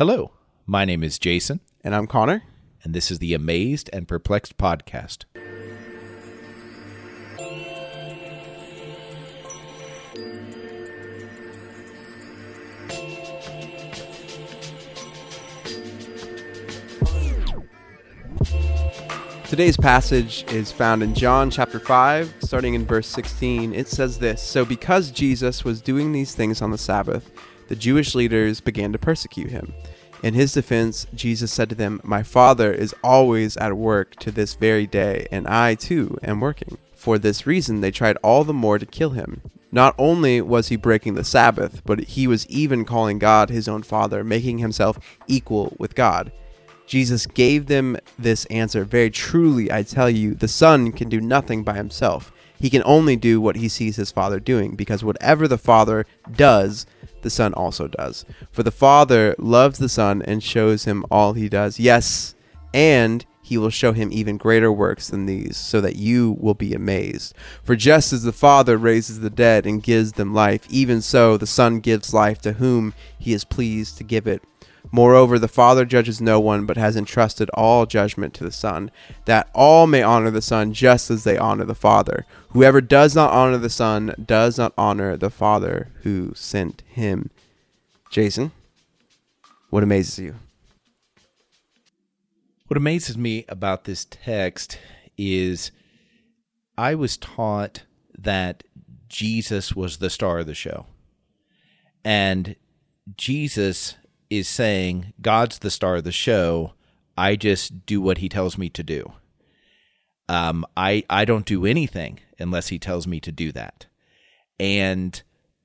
Hello, my name is Jason, And I'm Connor. and this is the Amazed and Perplexed podcast. Today's passage is found in John chapter 5, starting in verse 16. It says this So, because Jesus was doing these things on the Sabbath, the Jewish leaders began to persecute him. In his defense, Jesus said to them, My Father is always at work to this very day, and I too am working. For this reason, they tried all the more to kill him. Not only was he breaking the Sabbath, but he was even calling God his own Father, making himself equal with God. Jesus gave them this answer Very truly, I tell you, the Son can do nothing by himself. He can only do what he sees his Father doing, because whatever the Father does, the Son also does. For the Father loves the Son and shows him all he does. Yes, and he will show him even greater works than these, so that you will be amazed. For just as the Father raises the dead and gives them life, even so the Son gives life to whom he is pleased to give it. Moreover, the Father judges no one, but has entrusted all judgment to the Son, that all may honor the Son just as they honor the Father. Whoever does not honor the Son does not honor the Father who sent him. Jason, what amazes you? What amazes me about this text is I was taught that Jesus was the star of the show. And Jesus is saying, God's the star of the show. I just do what he tells me to do. Um, I, I don't do anything unless he tells me to do that. And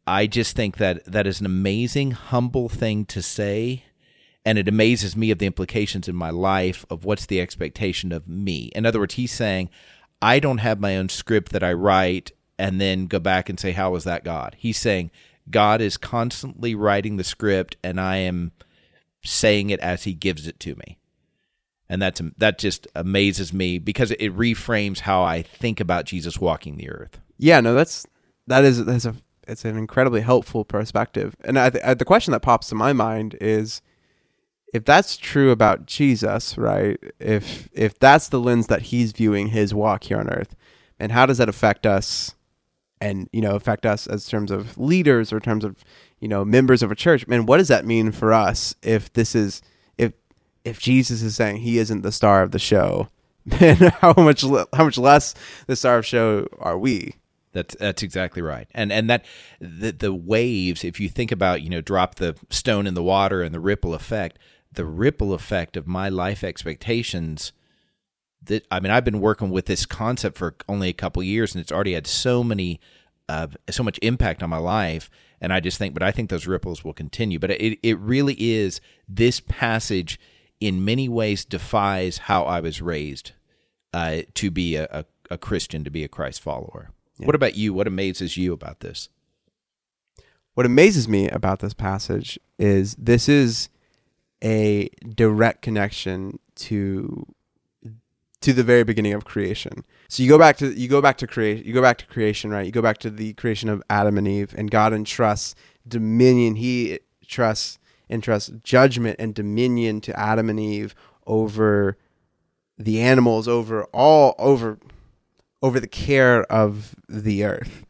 I just think that that is an amazing, humble thing to say and it amazes me of the implications in my life of what's the expectation of me. In other words, he's saying, I don't have my own script that I write and then go back and say, How was that God? He's saying, God is constantly writing the script and I am saying it as he gives it to me. And that's that just amazes me because it reframes how I think about Jesus walking the earth. Yeah, no, that's that is that's a it's an incredibly helpful perspective. And I, th- the question that pops to my mind is if that's true about Jesus, right? If if that's the lens that he's viewing his walk here on earth, and how does that affect us and you know affect us as terms of leaders or terms of you know members of a church. Man what does that mean for us if this is if if jesus is saying he isn't the star of the show? Then how much how much less the star of show are we? That's that's exactly right. And and that the the waves, if you think about, you know, drop the stone in the water and the ripple effect, the ripple effect of my life expectations that I mean, I've been working with this concept for only a couple years and it's already had so many uh, so much impact on my life and I just think but I think those ripples will continue. But it it really is this passage in many ways defies how I was raised uh, to be a, a, a Christian, to be a Christ follower. What about you? What amazes you about this? what amazes me about this passage is this is a direct connection to to the very beginning of creation. So you go back to you go back to create you go back to creation, right? You go back to the creation of Adam and Eve, and God entrusts dominion. He trusts entrusts judgment and dominion to Adam and Eve over the animals, over all over over the care of the earth.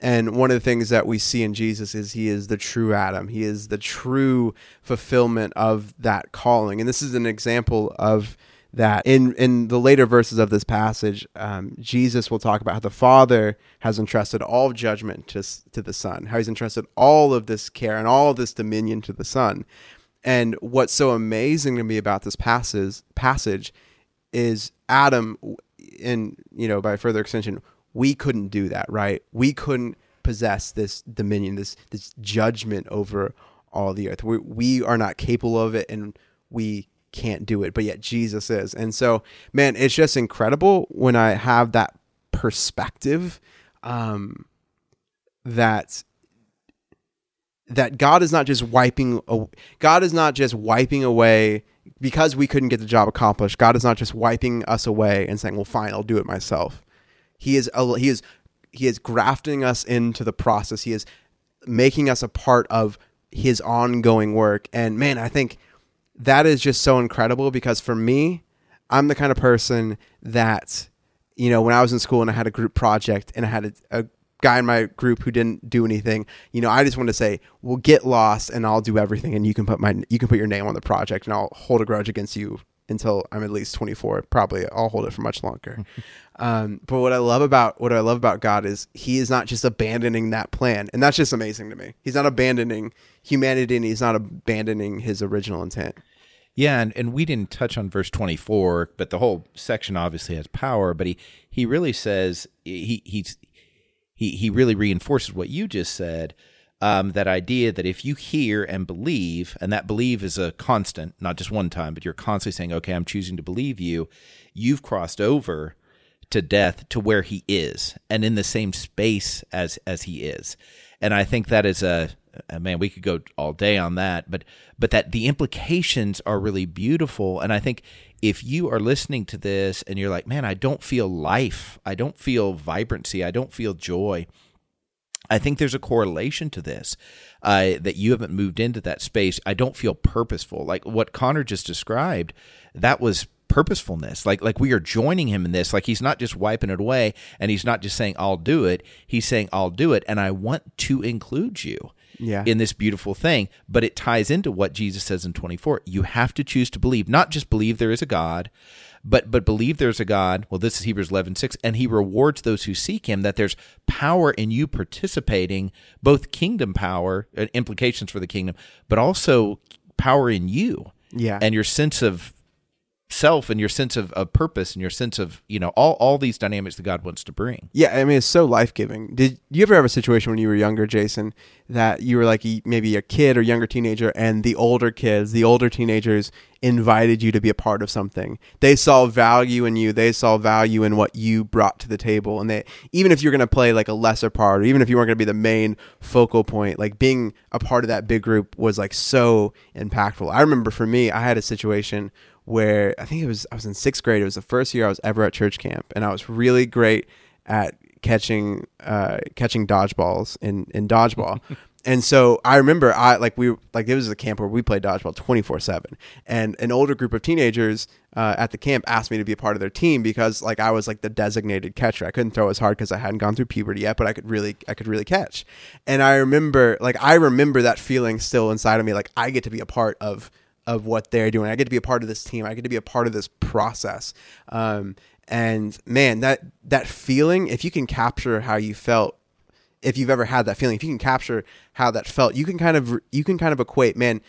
And one of the things that we see in Jesus is he is the true Adam. He is the true fulfillment of that calling. And this is an example of that in in the later verses of this passage. Um, Jesus will talk about how the Father has entrusted all judgment to to the Son, how He's entrusted all of this care and all of this dominion to the Son. And what's so amazing to me about this passage passage is Adam, and you know by further extension, we couldn't do that, right? We couldn't possess this dominion, this this judgment over all the earth. We we are not capable of it, and we can't do it. But yet Jesus is, and so man, it's just incredible when I have that perspective. Um, that that God is not just wiping God is not just wiping away because we couldn't get the job accomplished. God is not just wiping us away and saying, "Well, fine, I'll do it myself." He is he is he is grafting us into the process. He is making us a part of his ongoing work. And man, I think that is just so incredible because for me, I'm the kind of person that, you know, when I was in school and I had a group project and I had a, a guy in my group who didn't do anything, you know, I just want to say, "Well, get lost and I'll do everything and you can put my you can put your name on the project and I'll hold a grudge against you until I'm at least 24. Probably I'll hold it for much longer. um, but what I love about what I love about God is He is not just abandoning that plan, and that's just amazing to me. He's not abandoning humanity, and He's not abandoning His original intent. Yeah, and, and we didn't touch on verse 24, but the whole section obviously has power, but he, he really says he he's he he really reinforces what you just said. Um, that idea that if you hear and believe, and that believe is a constant, not just one time, but you're constantly saying, okay, I'm choosing to believe you, you've crossed over to death to where he is and in the same space as as he is. And I think that is a, man, we could go all day on that, but but that the implications are really beautiful. And I think if you are listening to this and you're like, man, I don't feel life, I don't feel vibrancy, I don't feel joy I think there's a correlation to this uh, that you haven't moved into that space. I don't feel purposeful. Like what Connor just described, that was purposefulness. Like like we are joining him in this. Like he's not just wiping it away, and he's not just saying I'll do it. He's saying I'll do it, and I want to include you. Yeah. In this beautiful thing, but it ties into what Jesus says in 24. You have to choose to believe, not just believe there is a God, but but believe there's a God. Well, this is Hebrews 11, 6, and he rewards those who seek him, that there's power in you participating, both kingdom power, uh, implications for the kingdom, but also power in you. Yeah. And your sense of self and your sense of, of purpose and your sense of, you know, all, all these dynamics that God wants to bring. Yeah, I mean, it's so life giving. Did you ever have a situation when you were younger, Jason, that you were like maybe a kid or younger teenager, and the older kids, the older teenagers, invited you to be a part of something? They saw value in you. They saw value in what you brought to the table, and they even if you're going to play like a lesser part, or even if you weren't going to be the main focal point, like being a part of that big group was like so impactful. I remember for me, I had a situation where I think it was I was in sixth grade. It was the first year I was ever at church camp, and I was really great at catching uh, catching dodgeballs in in dodgeball. and so I remember I like we like it was a camp where we played dodgeball twenty four seven, and an older group of teenagers uh, at the camp asked me to be a part of their team because like I was like the designated catcher. I couldn't throw as hard because I hadn't gone through puberty yet, but I could really I could really catch. And I remember like I remember that feeling still inside of me, like I get to be a part of of what they're doing. I get to be a part of this team. I get to be a part of this process. Um, and man, that that feeling, if you can capture how you felt, if you've ever had that feeling, if you can capture how that felt, you can kind of you can kind of equate, man,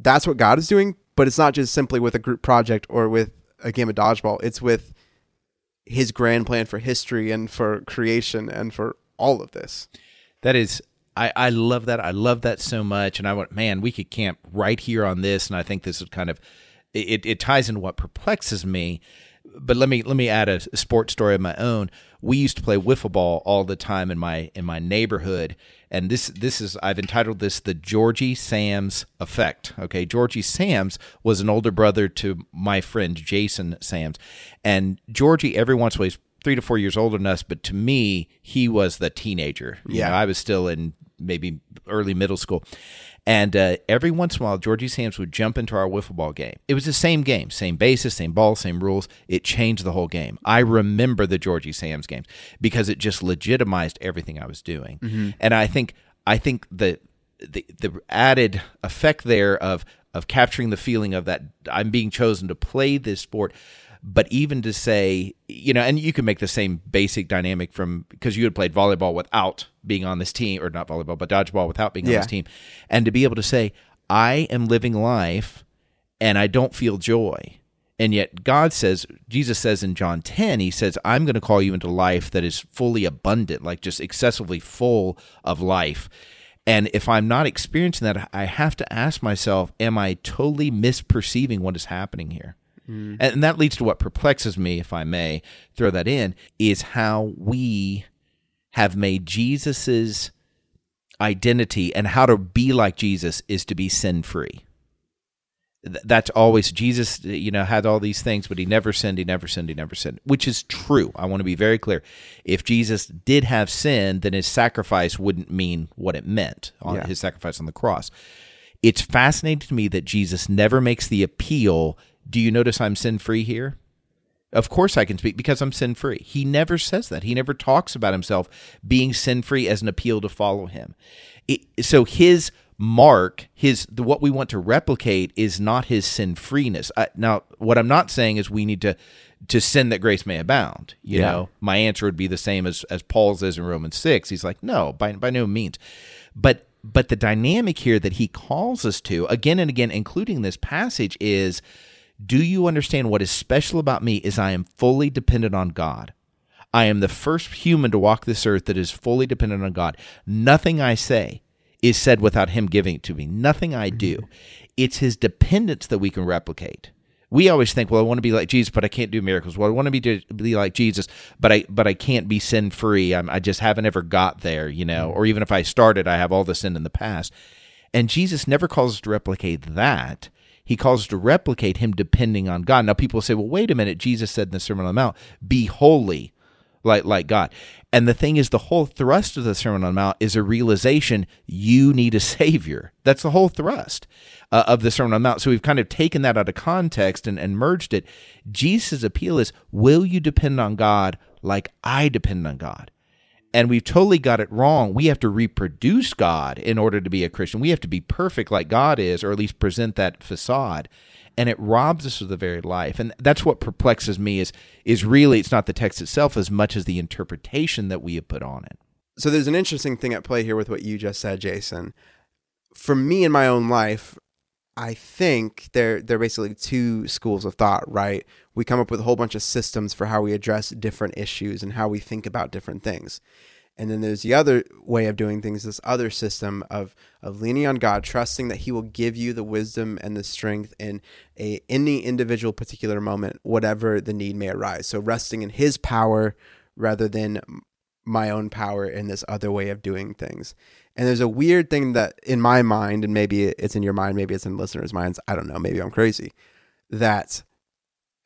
that's what God is doing, but it's not just simply with a group project or with a game of dodgeball. It's with his grand plan for history and for creation and for all of this. That is I, I love that. I love that so much. And I went, man, we could camp right here on this. And I think this is kind of it, it ties into what perplexes me. But let me let me add a, sports story of my own. We used to play wiffle ball all the time in my in my neighborhood, and this this is I've entitled this the Georgie Sams effect. Okay, Georgie Sams was an older brother to my friend Jason Sams, and Georgie every once in a while three to four years older than us, but to me, he was the teenager. You Yeah. know, I was still in maybe early middle school. And uh, every once in a while, Georgie Sams would jump into our wiffle ball game. It was the same game, same basis, same ball, same rules. It changed the whole game. I remember the Georgie Sams games because it just legitimized everything I was doing. And I think I think the the the added effect there of of capturing the feeling of that I'm being chosen to play this sport but even to say you know and you can make the same basic dynamic from because you had played volleyball without being on this team or not volleyball but dodgeball without being on this team. And to be able to say I am living life and I don't feel joy. And yet God says Jesus says in John 10 he says I'm going to call you into life that is fully abundant like just excessively full of life. And if I'm not experiencing that, I have to ask myself, am I totally misperceiving what is happening here? Mm-hmm. And, and that leads to what perplexes me, if I may throw that in, is how we have made Jesus's identity and how to be like Jesus is to be sin free. That's always Jesus, you know, had all these things, but he never sinned, he never sinned, he never sinned, which is true. I want to be very clear. If Jesus did have sin, then his sacrifice wouldn't mean what it meant on Yeah. his sacrifice on the cross It's fascinating to me that Jesus never makes the appeal. Do you notice I'm sin free here? Of course I can speak because I'm sin free. He never says that. He never talks about himself being sin free as an appeal to follow him. It, so his mark, his the, what we want to replicate is not his sin freeness. Now, what I'm not saying is we need to to sin that grace may abound. You yeah. know, my answer would be the same as as Paul's is in Romans six. He's like, no, by by no means. But but the dynamic here that he calls us to again and again, including this passage, is do you understand what is special about me is I am fully dependent on God. I am the first human to walk this earth that is fully dependent on God. Nothing I say is said without him giving it to me. Nothing I do. Mm-hmm. It's his dependence that we can replicate. We always think, well, I want to be like Jesus, but I can't do miracles. Well, I want to be be like Jesus, but I but I can't be sin free. I just haven't ever got there, you know. Mm-hmm. Or even if I started, I have all the sin in the past. And Jesus never calls us to replicate that. He calls to replicate him depending on God. Now people say, well, wait a minute. Jesus said in the Sermon on the Mount, "Be holy, like like God." And the thing is, the whole thrust of the Sermon on the Mount is a realization you need a Savior. That's the whole thrust uh, of the Sermon on the Mount. So we've kind of taken that out of context and, and merged it. Jesus' appeal is Will you depend on God like I depend on God? And we've totally got it wrong. We have to reproduce God in order to be a Christian. We have to be perfect like God is, or at least present that facade and it robs us of the very life. And that's what perplexes me is is really it's not the text itself as much as the interpretation that we have put on it. So there's an interesting thing at play here with what you just said, Jason. For me in my own life, I think there there are basically two schools of thought, right? We come up with a whole bunch of systems for how we address different issues and how we think about different things. And then there's the other way of doing things, this other system of of leaning on God, trusting that He will give you the wisdom and the strength in a any individual particular moment, whatever the need may arise. So resting in His power rather than my own power in this other way of doing things. And there's a weird thing that in my mind, and maybe it's in your mind, maybe it's in listeners' minds. I don't know. Maybe I'm crazy. That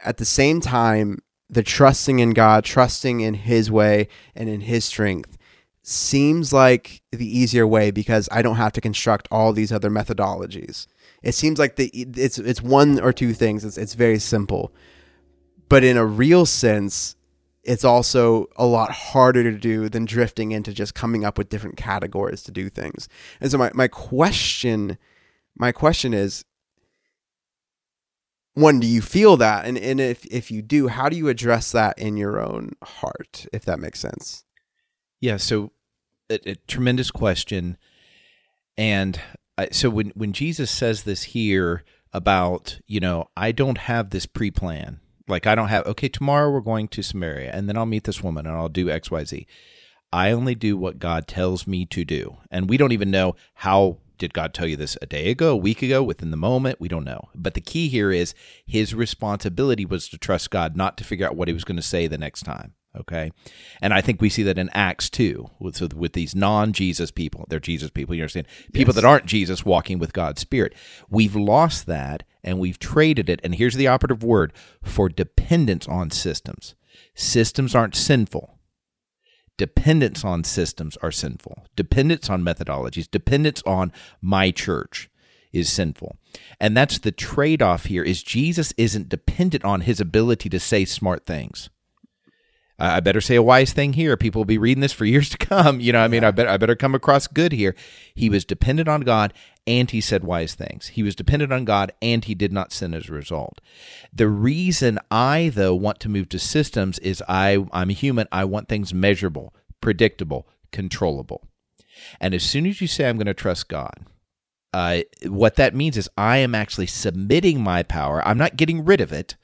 at the same time, the trusting in God, trusting in His way and in His strength seems like the easier way because I don't have to construct all these other methodologies. It seems like the it's it's one or two things. It's it's very simple. But in a real sense, it's also a lot harder to do than drifting into just coming up with different categories to do things. And so my, my question my question is one, do you feel that? And and if if you do, how do you address that in your own heart, if that makes sense? Yeah, so a, a tremendous question. And I, so when when Jesus says this here about, you know, I don't have this pre-plan. Like I don't have okay, tomorrow we're going to Samaria and then I'll meet this woman and I'll do XYZ. I only do what God tells me to do. And we don't even know how did God tell you this a day ago, a week ago, within the moment? We don't know. But the key here is his responsibility was to trust God, not to figure out what he was going to say the next time. Okay, and I think we see that in Acts too, with with these non-Jesus people. They're Jesus people. You understand? People yes. that aren't Jesus walking with God's Spirit. We've lost that, and we've traded it. And here's the operative word for dependence on systems. Systems aren't sinful. Dependence on systems are sinful. Dependence on methodologies. Dependence on my church is sinful. And that's the trade-off here. Is Jesus isn't dependent on his ability to say smart things I better say a wise thing here. People will be reading this for years to come. You know, I mean, yeah. I better I better come across good here. He was dependent on God and he said wise things. He was dependent on God and he did not sin as a result. The reason I though want to move to systems is I I'm a human. I want things measurable, predictable, controllable. And as soon as you say I'm going to trust God, uh, what that means is I am actually submitting my power. I'm not getting rid of it.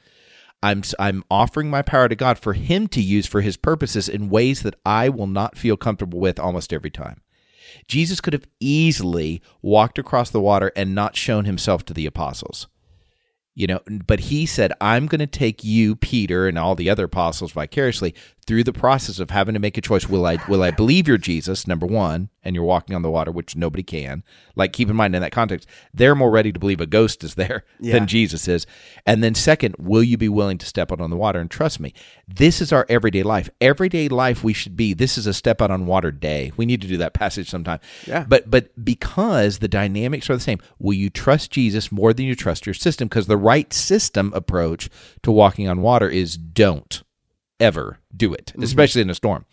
I'm I'm offering my power to God for him to use for his purposes in ways that I will not feel comfortable with almost every time. Jesus could have easily walked across the water and not shown himself to the apostles. You know, but he said, I'm going to take you, Peter, and all the other apostles vicariously through the process of having to make a choice. Will i will i believe you're jesus number one and you're walking on the water which nobody can? Like keep in mind in that context they're more ready to believe a ghost is there Yeah. than jesus is. And then second will you be willing to step out on the water? And trust me this is our everyday life. Everyday life we should be this is a step out on water day. We need to do that passage sometime. Yeah. but but because the dynamics are the same will you trust jesus more than you trust your system? Because the right system approach to walking on water is don't ever do it, mm-hmm. especially in a storm.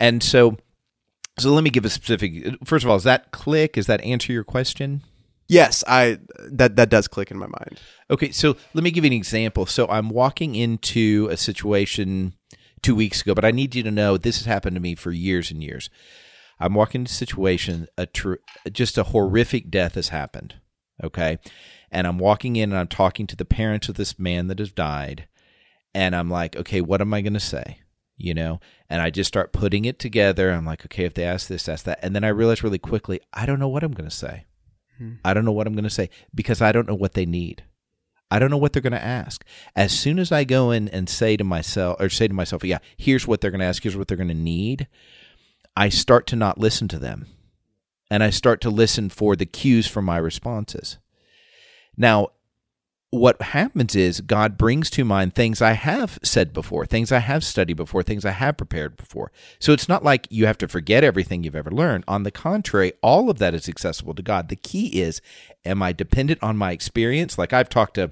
And so, so let me give a specific. First of all, is that click? Is that answer your question? Yes, I that that does click in my mind. Okay, so let me give you an example. So I'm walking into a situation two weeks ago, but I need you to know this has happened to me for years and years. I'm walking into a situation, a tr- just a horrific death has happened. Okay, and I'm walking in and I'm talking to the parents of this man that has died, and I'm like, okay, what am I going to say? You know, and I just start putting it together. I'm like, okay, if they ask this, ask that, and then I realize really quickly, I don't know what I'm going to say. Hmm. I don't know what I'm going to say because I don't know what they need. I don't know what they're going to ask. As soon as I go in and say to myself, or say to myself, yeah, here's what they're going to ask, here's what they're going to need, I start to not listen to them. And I start to listen for the cues for my responses. Now, what happens is God brings to mind things I have said before, things I have studied before, things I have prepared before. So it's not like you have to forget everything you've ever learned. On the contrary, all of that is accessible to God. The key is am I dependent on my experience? Like I've talked to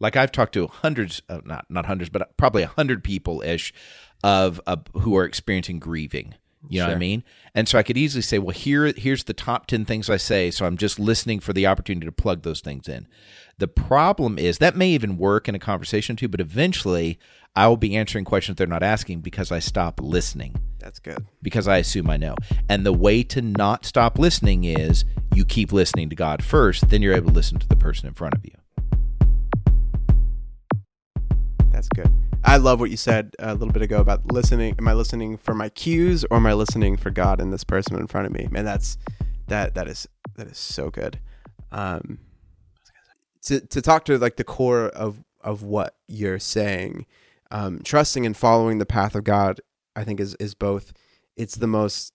like I've talked to hundreds uh, not hundreds, but probably a hundred people ish of who are experiencing grieving. You know what I mean? And so I could easily say, well, here here's the top 10 things I say, so I'm just listening for the opportunity to plug those things in. The problem is that may even work in a conversation too, but eventually I will be answering questions they're not asking because I stop listening That's good. because I assume I know. And the way to not stop listening is you keep listening to God first, then you're able to listen to the person in front of you. That's good. I love what you said a little bit ago about listening. Am I listening for my cues or am I listening for God and this person in front of me? Man, that's that that is that is so good. Um, to to talk to like the core of of what you're saying, um, trusting and following the path of God, I think is is both. It's the most.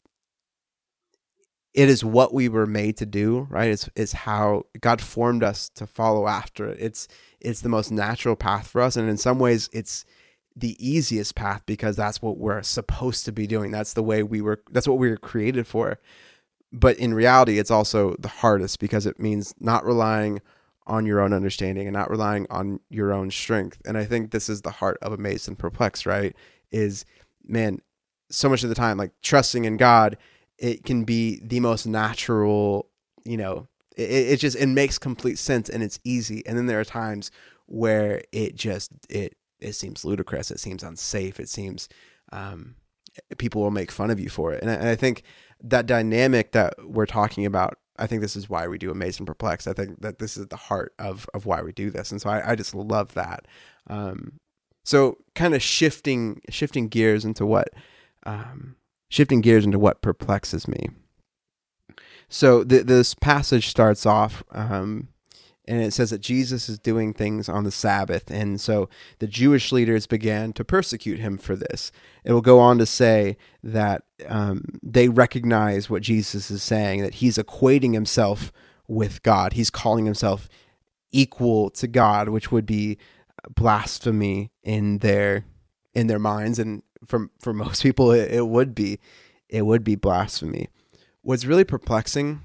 It is what we were made to do, right? It's it's how God formed us to follow after it. It's it's the most natural path for us. And in some ways it's the easiest path because that's what we're supposed to be doing. That's the way we were that's what we were created for. But in reality it's also the hardest because it means not relying on your own understanding and not relying on your own strength. And i think this is the heart of amazed and perplexed right? Is man so much of the time like trusting in god it can be the most natural you know it, it just it makes complete sense and it's easy. And then there are times where it just it it seems ludicrous it seems unsafe it seems um, people will make fun of you for it. And I, and I think that dynamic that we're talking about i think this is why we do Amazing and perplexed. I think that this is the heart of of why we do this. And so i, I just love that. Um, so kind of shifting shifting gears into what um, shifting gears into what perplexes me so th- this passage starts off, um, and it says that Jesus is doing things on the Sabbath, and so the Jewish leaders began to persecute him for this. It will go on to say that um, they recognize what Jesus is saying, that he's equating himself with God. He's calling himself equal to God, which would be blasphemy in their in their minds, and for for most people, it, it would be it would be blasphemy what's really perplexing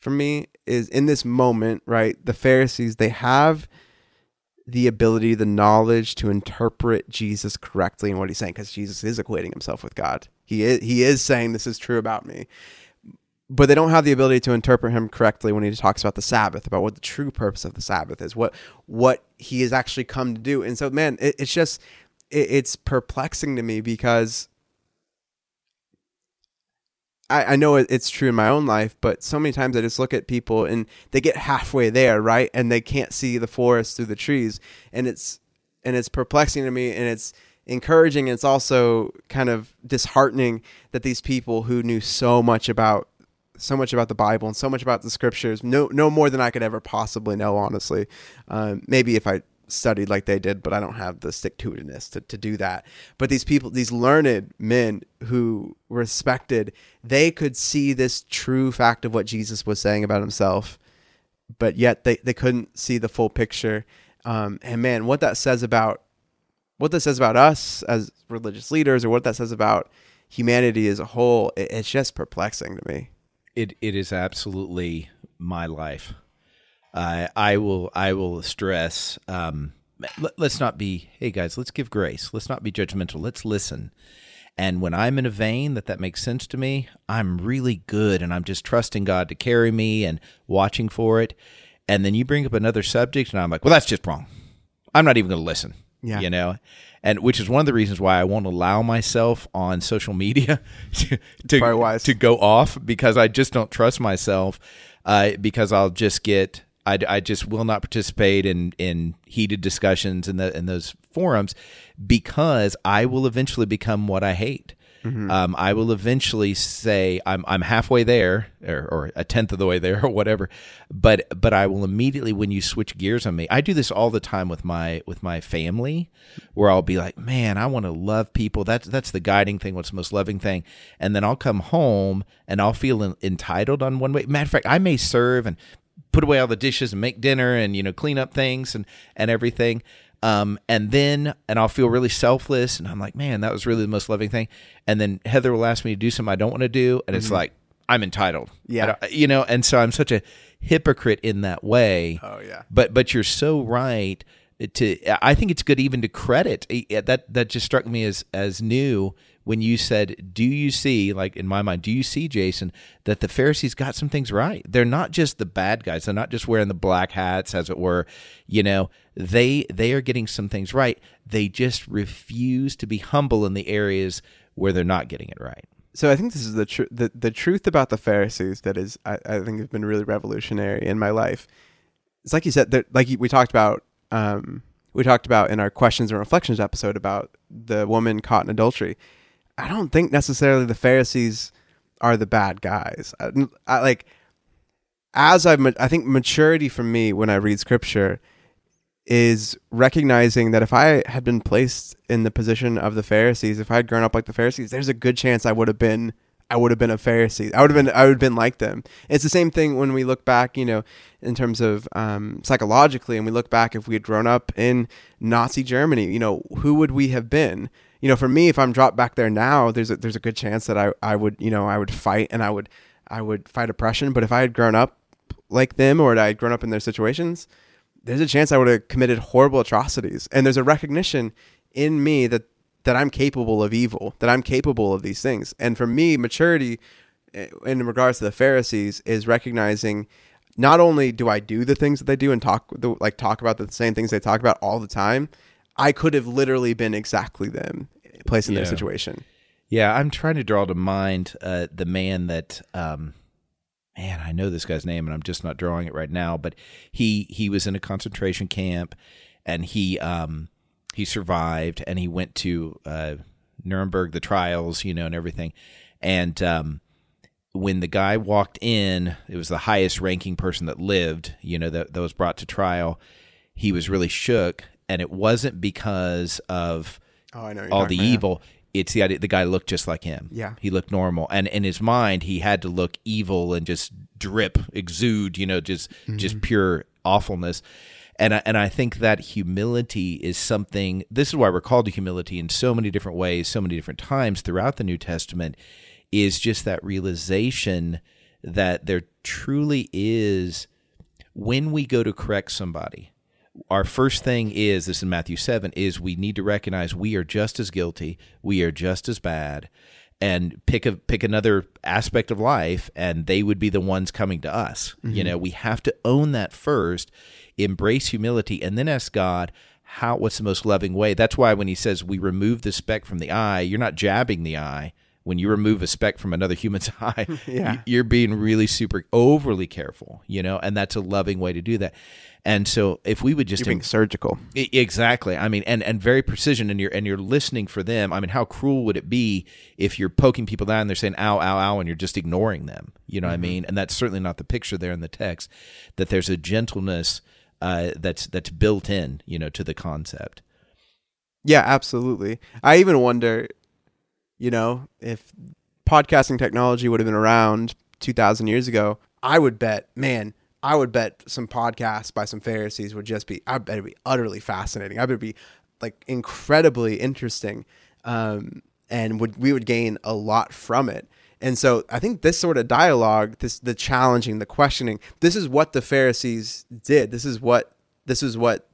for me is in this moment, right? The Pharisees, they have the ability, the knowledge to interpret Jesus correctly and what he's saying, because Jesus is equating himself with God. He is, he is saying this is true about me. But they don't have the ability to interpret him correctly when he talks about the Sabbath, about what the true purpose of the Sabbath is, what what he has actually come to do. And so, man, it, it's just it, it's perplexing to me because I, I know it- it's true in my own life, but so many times I just look at people and they get halfway there, right? And they can't see the forest through the trees. And it's and it's perplexing to me and it's encouraging and it's also kind of disheartening that these people who knew so much about so much about the Bible and so much about the scriptures, no no more than I could ever possibly know, honestly. Um, maybe if I studied like they did, but I don't have the stick to itiveness to, to do that. But these people, these learned men who respected, they could see this true fact of what Jesus was saying about himself, but yet they, they couldn't see the full picture. Um, and man, what that says about what that says about us as religious leaders, or what that says about humanity as a whole, it, it's just perplexing to me. It it is absolutely my life. I I will I will stress. Um, let, let's not be. Hey guys, let's give grace. Let's not be judgmental. Let's listen. And when I'm in a vein that that makes sense to me, I'm really good, and I'm just trusting God to carry me and watching for it. And then you bring up another subject, and I'm like, well, that's just wrong. I'm not even going to listen. Yeah. You know, and which is one of the reasons why I won't allow myself on social media to to, to go off because I just don't trust myself. Uh, because I'll just get I, I just will not participate in in heated discussions in the in those forums because I will eventually become what I hate. Um, I will eventually say I'm I'm halfway there or, or a tenth of the way there or whatever, but but I will immediately when you switch gears on me. I do this all the time with my with my family, where I'll be like, man, I want to love people. That's that's the guiding thing. What's the most loving thing? And then I'll come home and I'll feel en- entitled on one way. Matter of fact, I may serve and put away all the dishes and make dinner and you know clean up things and and everything. Um and then and I'll feel really selfless and I'm like man that was really the most loving thing. And then Heather will ask me to do something I don't want to do and it's like I'm entitled. Yeah. You know and so I'm such a hypocrite in that way. Oh, yeah. but but you're so right to I think it's good even to credit eh, that that just struck me as as new when you said do you see like in my mind do you see Jason that the Pharisees got some things right they're not just the bad guys they're not just wearing the black hats as it were you know they they are getting some things right they just refuse to be humble in the areas where they're not getting it right so I think this is the truth. The, the truth about the Pharisees that is, I, I think, has been really revolutionary in my life. It's like you said, like we talked about, um, we talked about in our questions and reflections episode about the woman caught in adultery. I don't think necessarily the Pharisees are the bad guys. I, I like as I've, I think maturity for me when I read scripture is recognizing that if I had been placed in the position of the Pharisees, if I had grown up like the Pharisees, there's a good chance I would have been I would have been a Pharisee. I would have been I would have been like them. It's the same thing when we look back, you know, in terms of um, psychologically, and we look back if we had grown up in Nazi Germany, you know, who would we have been? You know, for me, if I'm dropped back there now, there's a, there's a good chance that I, I would you know I would fight and I would I would fight oppression. But if I had grown up like them or I had grown up in their situations, there's a chance I would have committed horrible atrocities. And there's a recognition in me that that I'm capable of evil, that I'm capable of these things. And for me, maturity eh, in regards to the Pharisees is recognizing not only do I do the things that they do and talk like talk about the same things they talk about all the time, I could have literally been exactly them placed in Yeah. their situation. Yeah, I'm trying to draw to mind uh, the man that, um, man, I know this guy's name, and I'm just not drawing it right now. But he he was in a concentration camp, and he um, he survived, and he went to uh, Nuremberg, the trials, you know, and everything. And um, when the guy walked in, it was the highest ranking person that lived, you know, that, that was brought to trial. He was really shook, and it wasn't because of Oh, I know all the evil. It's the idea the guy looked just like him. Yeah. he looked normal, and in his mind, he had to look evil and just drip, exude, you know, just Mm-hmm. just pure awfulness. And I, and I think that humility is something. This is why we're called to humility in so many different ways, so many different times throughout the New Testament. Is just that realization that there truly is when we go to correct somebody our first thing is this in Matthew 7 is we need to recognize we are just as guilty, we are just as bad and pick a pick another aspect of life and they would be the ones coming to us. You mm-hmm. know, we have to own that first, embrace humility and then ask God how what's the most loving way. That's why when he says we remove the speck from the eye, you're not jabbing the eye. When you remove a speck from another human's eye, Yeah. you're being really super overly careful, you know, and that's a loving way to do that. And so if we would just being surgical. Exactly. I mean, and and very precision, and you're and you're listening for them. I mean, how cruel would it be if you're poking people down and they're saying "ow, ow, ow," and you're just ignoring them? You know what I mean? And that's certainly not the picture there in the text. That there's a gentleness uh, that's that's built in, you know, to the concept. Yeah, absolutely. I even wonder, you know, if podcasting technology would have been around 2000 years ago, I would bet, man, I would bet some podcasts by some Pharisees would just be, I bet it'd be utterly fascinating. I bet it'd be like incredibly interesting. Um, and would, we would gain a lot from it. And so I think this sort of dialogue, this, the challenging, the questioning, this is what the Pharisees did. This is what, this is what,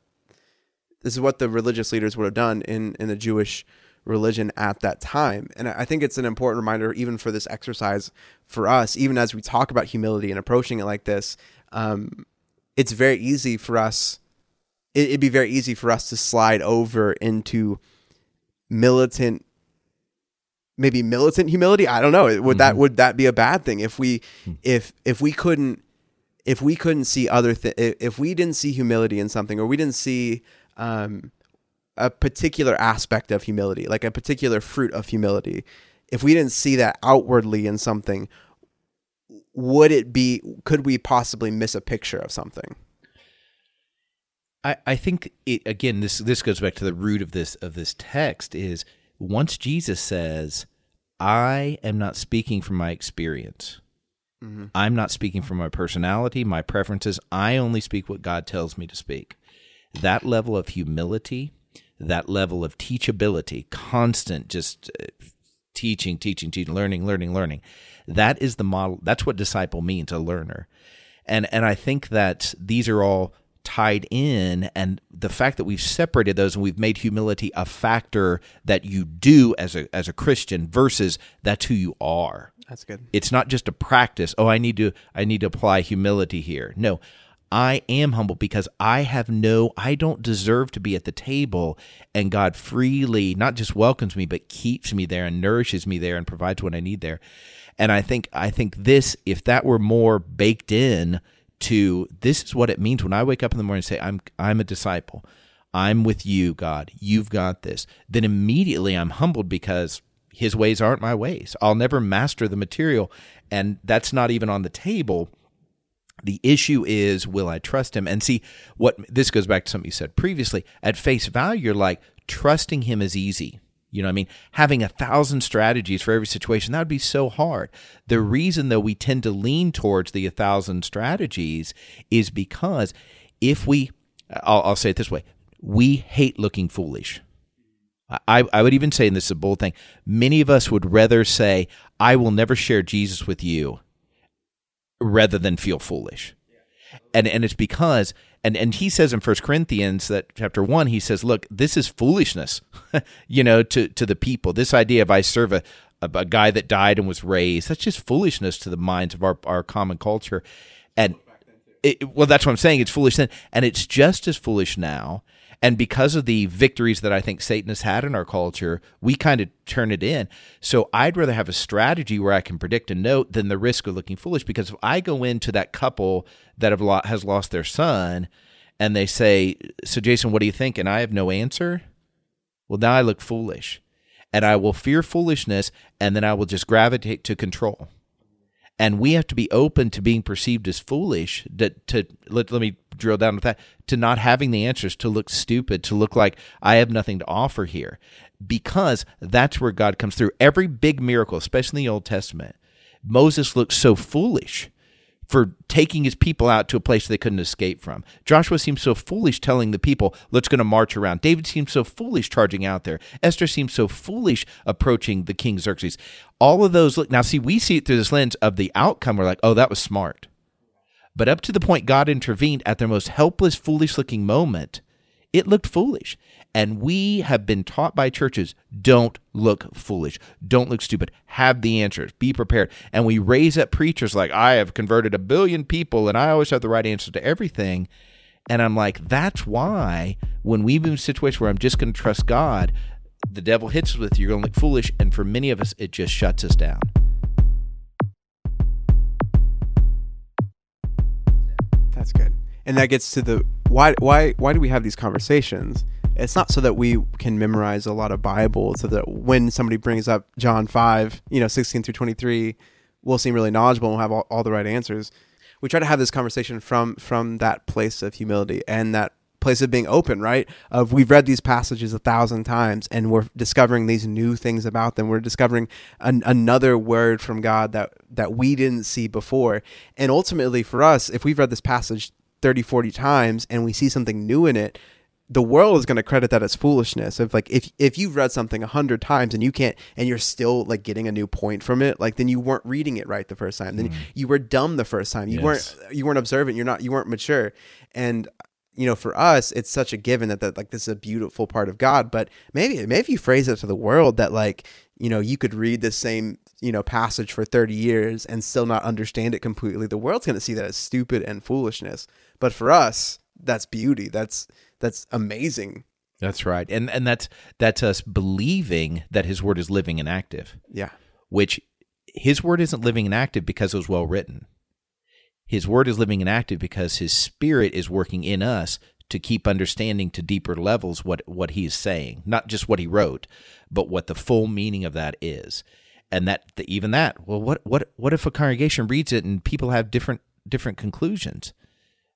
this is what the religious leaders would have done in, in the Jewish religion at that time. And I think it's an important reminder, even for this exercise for us, even as we talk about humility and approaching it like this, um, it's very easy for us. It, it'd be very easy for us to slide over into militant, maybe militant humility. I don't know. Would mm-hmm. that would that be a bad thing if we hmm. if if we couldn't if we couldn't see other th- if we didn't see humility in something or we didn't see um, a particular aspect of humility, like a particular fruit of humility, if we didn't see that outwardly in something, would it be could we possibly miss a picture of something? I, I think it again this this goes back to the root of this of this text is once Jesus says, I am not speaking from my experience. Mm-hmm. I'm not speaking from my personality, my preferences. I only speak what God tells me to speak. That level of humility that level of teachability, constant just uh, teaching, teaching, teaching, learning, learning, learning. That is the model. That's what disciple means, a learner. And and I think that these are all tied in and the fact that we've separated those and we've made humility a factor that you do as a as a Christian versus that's who you are. That's good. It's not just a practice. Oh, I need to I need to apply humility here. No, I am humble because I have no, I don't deserve to be at the table. And God freely not just welcomes me, but keeps me there and nourishes me there and provides what I need there. And I think, I think this, if that were more baked in to this is what it means when I wake up in the morning and say, I'm, I'm a disciple. I'm with you, God. You've got this. Then immediately I'm humbled because his ways aren't my ways. I'll never master the material. And that's not even on the table the issue is, will I trust him? And see, what this goes back to something you said previously. At face value, you're like, trusting him is easy. You know what I mean? Having a thousand strategies for every situation, that would be so hard. The reason, though, we tend to lean towards the a thousand strategies is because if we, I'll, I'll say it this way, we hate looking foolish. I, I would even say, and this is a bold thing, many of us would rather say, I will never share Jesus with you rather than feel foolish. And and it's because and and he says in First Corinthians that chapter 1 he says look this is foolishness you know to to the people. This idea of I serve a, a, guy that died and was raised that's just foolishness to the minds of our our common culture. And it, well that's what I'm saying. It's foolish then. And it's just as foolish now and because of the victories that I think Satan has had in our culture, we kind of turn it in. So I'd rather have a strategy where I can predict a note than the risk of looking foolish. Because if I go into that couple that have lo- has lost their son and they say, So, Jason, what do you think? And I have no answer. Well, now I look foolish. And I will fear foolishness and then I will just gravitate to control and we have to be open to being perceived as foolish that to let, let me drill down with that to not having the answers to look stupid to look like i have nothing to offer here. Because that's where god comes through. Every big miracle especially in the old testament moses looked so foolish for taking his people out to a place they couldn't escape from. Joshua seems so foolish telling the people, let's going to march around. David seems so foolish charging out there. Esther seems so foolish approaching the king Xerxes. All of those look now see we see it through this lens of the outcome. We're like, oh, that was smart. But up to the point God intervened at their most helpless, foolish looking moment, it looked foolish. And we have been taught by churches don't look foolish, don't look stupid, have the answers, be prepared. And we raise up preachers like, I have converted a billion people and I always have the right answer to everything. And I'm like, that's why when we move in a situation where I'm just going to trust God, the devil hits us with, you're going to look foolish. And for many of us, it just shuts us down. That's good. And that gets to the why why why do we have these conversations? It's not so that we can memorize a lot of Bible, so that when somebody brings up John 5, you know, 16 through 23, we'll seem really knowledgeable and we'll have all, all the right answers. we try to have this conversation from from that place of humility and that place of being open, right? Of we've read these passages a thousand times and we're discovering these new things about them. We're discovering an, another word from God that that we didn't see before. And ultimately for us, if we've read this passage 30, 40 times and we see something new in it, the world is going to credit that as foolishness. If like if if you've read something a hundred times and you can't and you're still like getting a new point from it, like then you weren't reading it right the first time. Then mm. you were dumb the first time. You yes. weren't you weren't observant. You're not you weren't mature. And you know, for us, it's such a given that, that like this is a beautiful part of God. But maybe maybe you phrase it to the world that like you know you could read the same you know passage for 30 years and still not understand it completely. The world's going to see that as stupid and foolishness. But for us, that's beauty. That's that's amazing. That's right. And and that's that's us believing that his word is living and active. Yeah. Which his word isn't living and active because it was well written. His word is living and active because his spirit is working in us to keep understanding to deeper levels what what he is saying, not just what he wrote, but what the full meaning of that is. And that even that, well what what what if a congregation reads it and people have different different conclusions?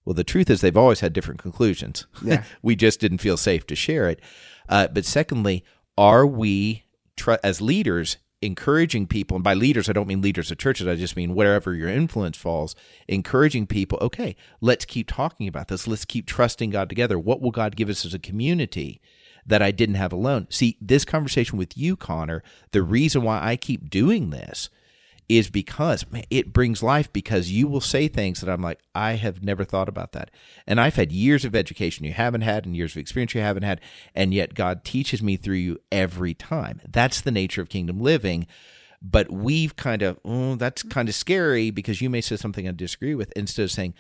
Well, the truth is they've always had different conclusions. Yeah. we just didn't feel safe to share it. Uh, but secondly, are we tr- as leaders encouraging people, and by leaders, I don't mean leaders of churches, I just mean wherever your influence falls, encouraging people, okay, let's keep talking about this. Let's keep trusting God together. What will God give us as a community that I didn't have alone? See, this conversation with you, Connor, the reason why I keep doing this is because man, it brings life because you will say things that I'm like, I have never thought about that. And I've had years of education you haven't had and years of experience you haven't had. And yet God teaches me through you every time. That's the nature of kingdom living. But we've kind of, oh, that's kind of scary because you may say something I disagree with instead of saying,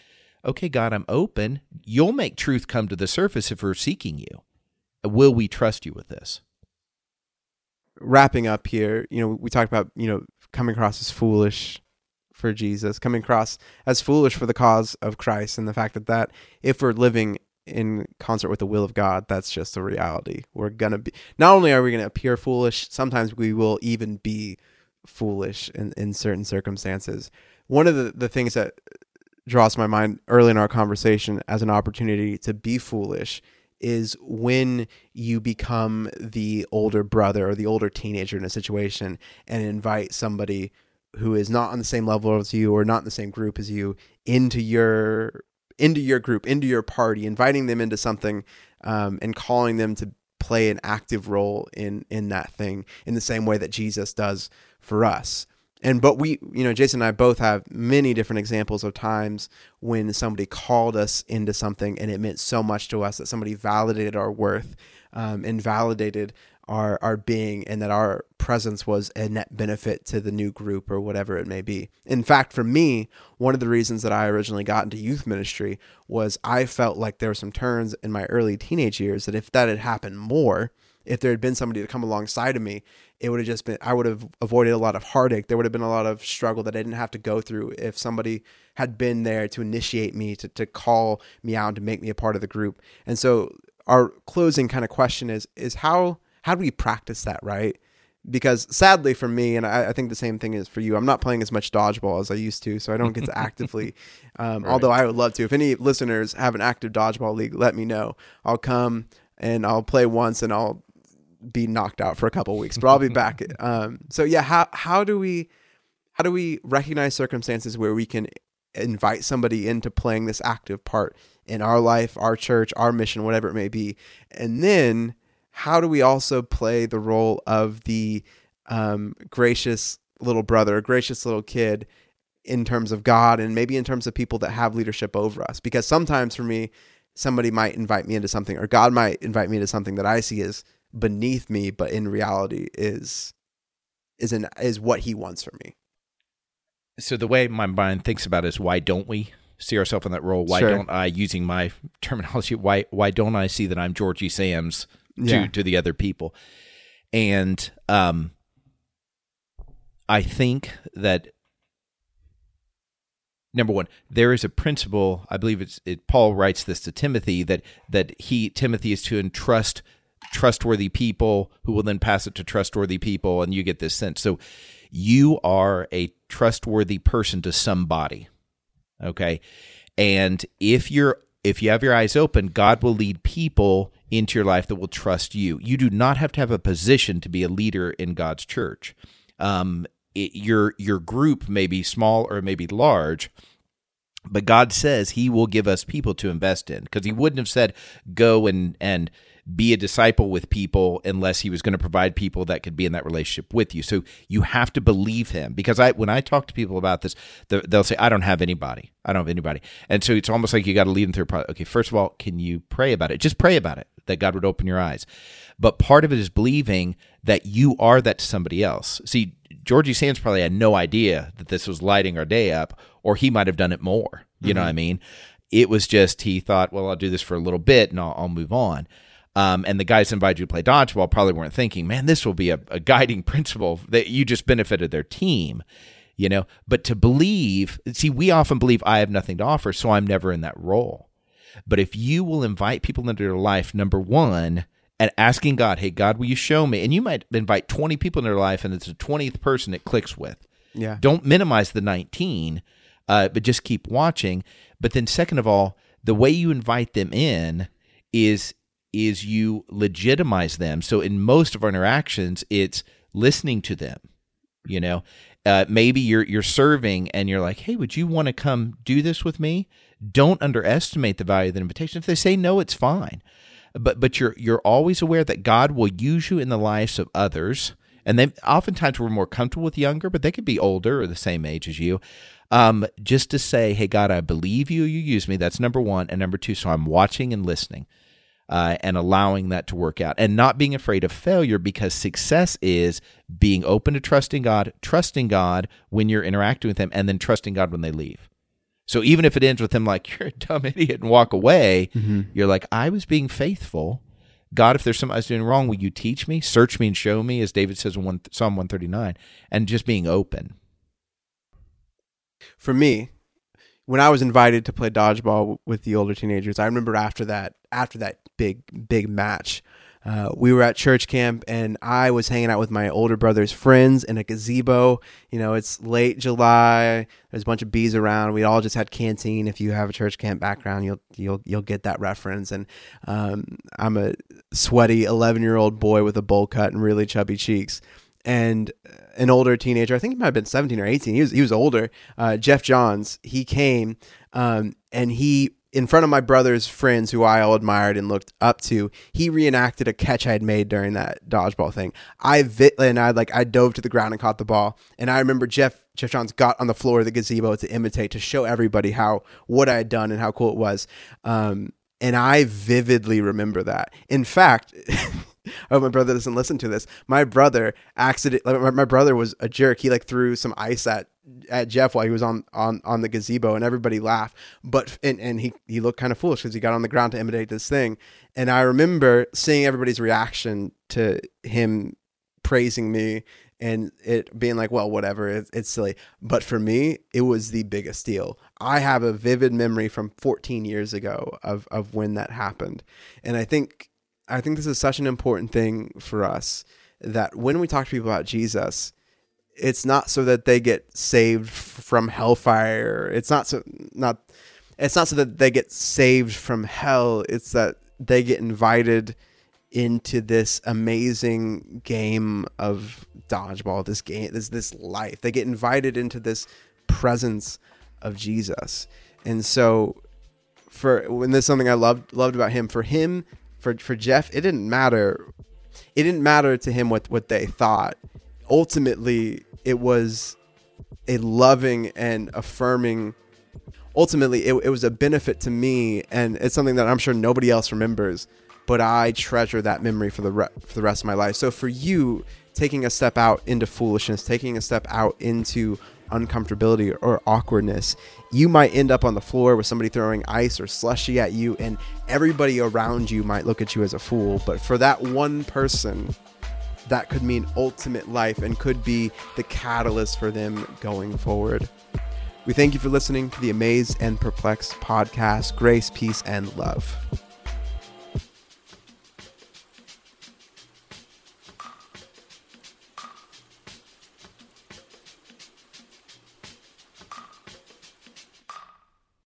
okay, God, I'm open. You'll make truth come to the surface if we're seeking you. Will we trust you with this? Wrapping up here, you know, we talked about, you know, coming across as foolish for Jesus, coming across as foolish for the cause of Christ, and the fact that that if we're living in concert with the will of God, that's just a reality. We're gonna be not only are we gonna appear foolish, sometimes we will even be foolish in, in certain circumstances. One of the, the things that draws my mind early in our conversation as an opportunity to be foolish is when you become the older brother or the older teenager in a situation and invite somebody who is not on the same level as you or not in the same group as you into your into your group into your party inviting them into something um, and calling them to play an active role in in that thing in the same way that jesus does for us and but we you know jason and i both have many different examples of times when somebody called us into something and it meant so much to us that somebody validated our worth um, and validated our our being and that our presence was a net benefit to the new group or whatever it may be. In fact for me one of the reasons that i originally got into youth ministry was i felt like there were some turns in my early teenage years that if that had happened more if there had been somebody to come alongside of me, it would have just been, I would have avoided a lot of heartache. There would have been a lot of struggle that I didn't have to go through if somebody had been there to initiate me, to, to call me out, and to make me a part of the group. And so our closing kind of question is, is how, how do we practice that, right? Because sadly for me, and I, I, think the same thing is for you, I'm not playing as much dodgeball as I used to, so I don't get to actively. Um, right. Although I would love to. If any listeners have an active dodgeball league, let me know. I'll come and I'll play once, and I'll be knocked out for a couple weeks, but I'll be back. Um, so yeah, how how do we how do we recognize circumstances where we can invite somebody into playing this active part in our life, our church, our mission, whatever it may be, and then how do we also play the role of the um, gracious little brother, gracious little kid in terms of God and maybe in terms of people that have leadership over us? Because sometimes for me, somebody might invite me into something, or God might invite me into something that I see as beneath me, but in reality is is an is what he wants from me. So the way my mind thinks about it is why don't we see ourselves in that role? Why sure. don't I, using my terminology, why why don't I see that I'm Georgie Sams to yeah. to the other people? And um, I think that number one, there is a principle. I believe it's it, Paul writes this to Timothy that that he Timothy is to entrust trustworthy people who will then pass it to trustworthy people and you get this sense so you are a trustworthy person to somebody Okay. And if you're if you have your eyes open, God will lead people into your life that will trust you. You do not have to have a position to be a leader in God's church. Um, it, your your group may be small or may be large, but God says He will give us people to invest in because He wouldn't have said go and and be a disciple with people unless he was going to provide people that could be in that relationship with you. So you have to believe him because I when I talk to people about this, they'll say I don't have anybody. I don't have anybody. And so it's almost like you got to lead them through. Okay, first of all, can you pray about it? Just pray about it that God would open your eyes. But part of it is believing that you are that to somebody else. See, Georgie Sands probably had no idea that this was lighting our day up, or he might have done it more. You mm-hmm. know what I mean? It was just he thought, well, I'll do this for a little bit and I'll, I'll move on. Um, and the guys invited you to play dodgeball probably weren't thinking, man, this will be a, a guiding principle that you just benefited their team, you know. But to believe, see, we often believe I have nothing to offer, so I'm never in that role. But if you will invite people into your life, number one, and asking God, hey, God, will you show me? And you might invite 20 people into their life, and it's the 20th person it clicks with. Yeah. Don't minimize the 19, uh, but just keep watching. But then, second of all, the way you invite them in is is you legitimize them. So in most of our interactions, it's listening to them. You know, uh, maybe you're you're serving and you're like, hey, would you want to come do this with me? Don't underestimate the value of the invitation. If they say no, it's fine. But but you're you're always aware that God will use you in the lives of others. And they oftentimes we're more comfortable with younger, but they could be older or the same age as you. Um, just to say, hey, God, I believe you. You use me. That's number one. And number two, so I'm watching and listening uh, and allowing that to work out and not being afraid of failure because success is being open to trusting God, trusting God when you're interacting with Him, and then trusting God when they leave. So even if it ends with them like, you're a dumb idiot and walk away, mm-hmm. you're like, I was being faithful. God, if there's something I was doing wrong, will you teach me, search me, and show me, as David says in one, Psalm 139, and just being open. For me, when I was invited to play dodgeball with the older teenagers, I remember after that, after that big big match, uh, we were at church camp and I was hanging out with my older brother's friends in a gazebo. You know, it's late July. There's a bunch of bees around. We all just had canteen. If you have a church camp background, you'll you'll you'll get that reference. And um, I'm a sweaty 11 year old boy with a bowl cut and really chubby cheeks and an older teenager. I think he might have been 17 or 18. He was he was older. Uh, Jeff Johns. He came um, and he in front of my brother's friends who I all admired and looked up to, he reenacted a catch I had made during that dodgeball thing. I vi- and I like I dove to the ground and caught the ball. And I remember Jeff Jeff Johns got on the floor of the gazebo to imitate to show everybody how what I had done and how cool it was. Um, and I vividly remember that. In fact, oh, my brother doesn't listen to this. My brother accident. My brother was a jerk. He like threw some ice at at Jeff while he was on on on the gazebo, and everybody laughed. But and and he he looked kind of foolish because he got on the ground to imitate this thing. And I remember seeing everybody's reaction to him praising me and it being like, well, whatever, it's, it's silly. But for me, it was the biggest deal. I have a vivid memory from 14 years ago of of when that happened, and I think I think this is such an important thing for us that when we talk to people about Jesus, it's not so that they get saved from hellfire. It's not so not it's not so that they get saved from hell. It's that they get invited into this amazing game of dodgeball, this game, this this life. They get invited into this presence of Jesus. And so for when there's something I loved loved about him, for him for for Jeff, it didn't matter. It didn't matter to him what what they thought. Ultimately, it was a loving and affirming. Ultimately, it, it was a benefit to me, and it's something that I'm sure nobody else remembers. But I treasure that memory for the re- for the rest of my life. So for you, taking a step out into foolishness, taking a step out into uncomfortability or awkwardness, you might end up on the floor with somebody throwing ice or slushy at you, and everybody around you might look at you as a fool. But for that one person, that could mean ultimate life and could be the catalyst for them going forward. We thank you for listening to the Amazed and Perplexed podcast. Grace, peace, and love.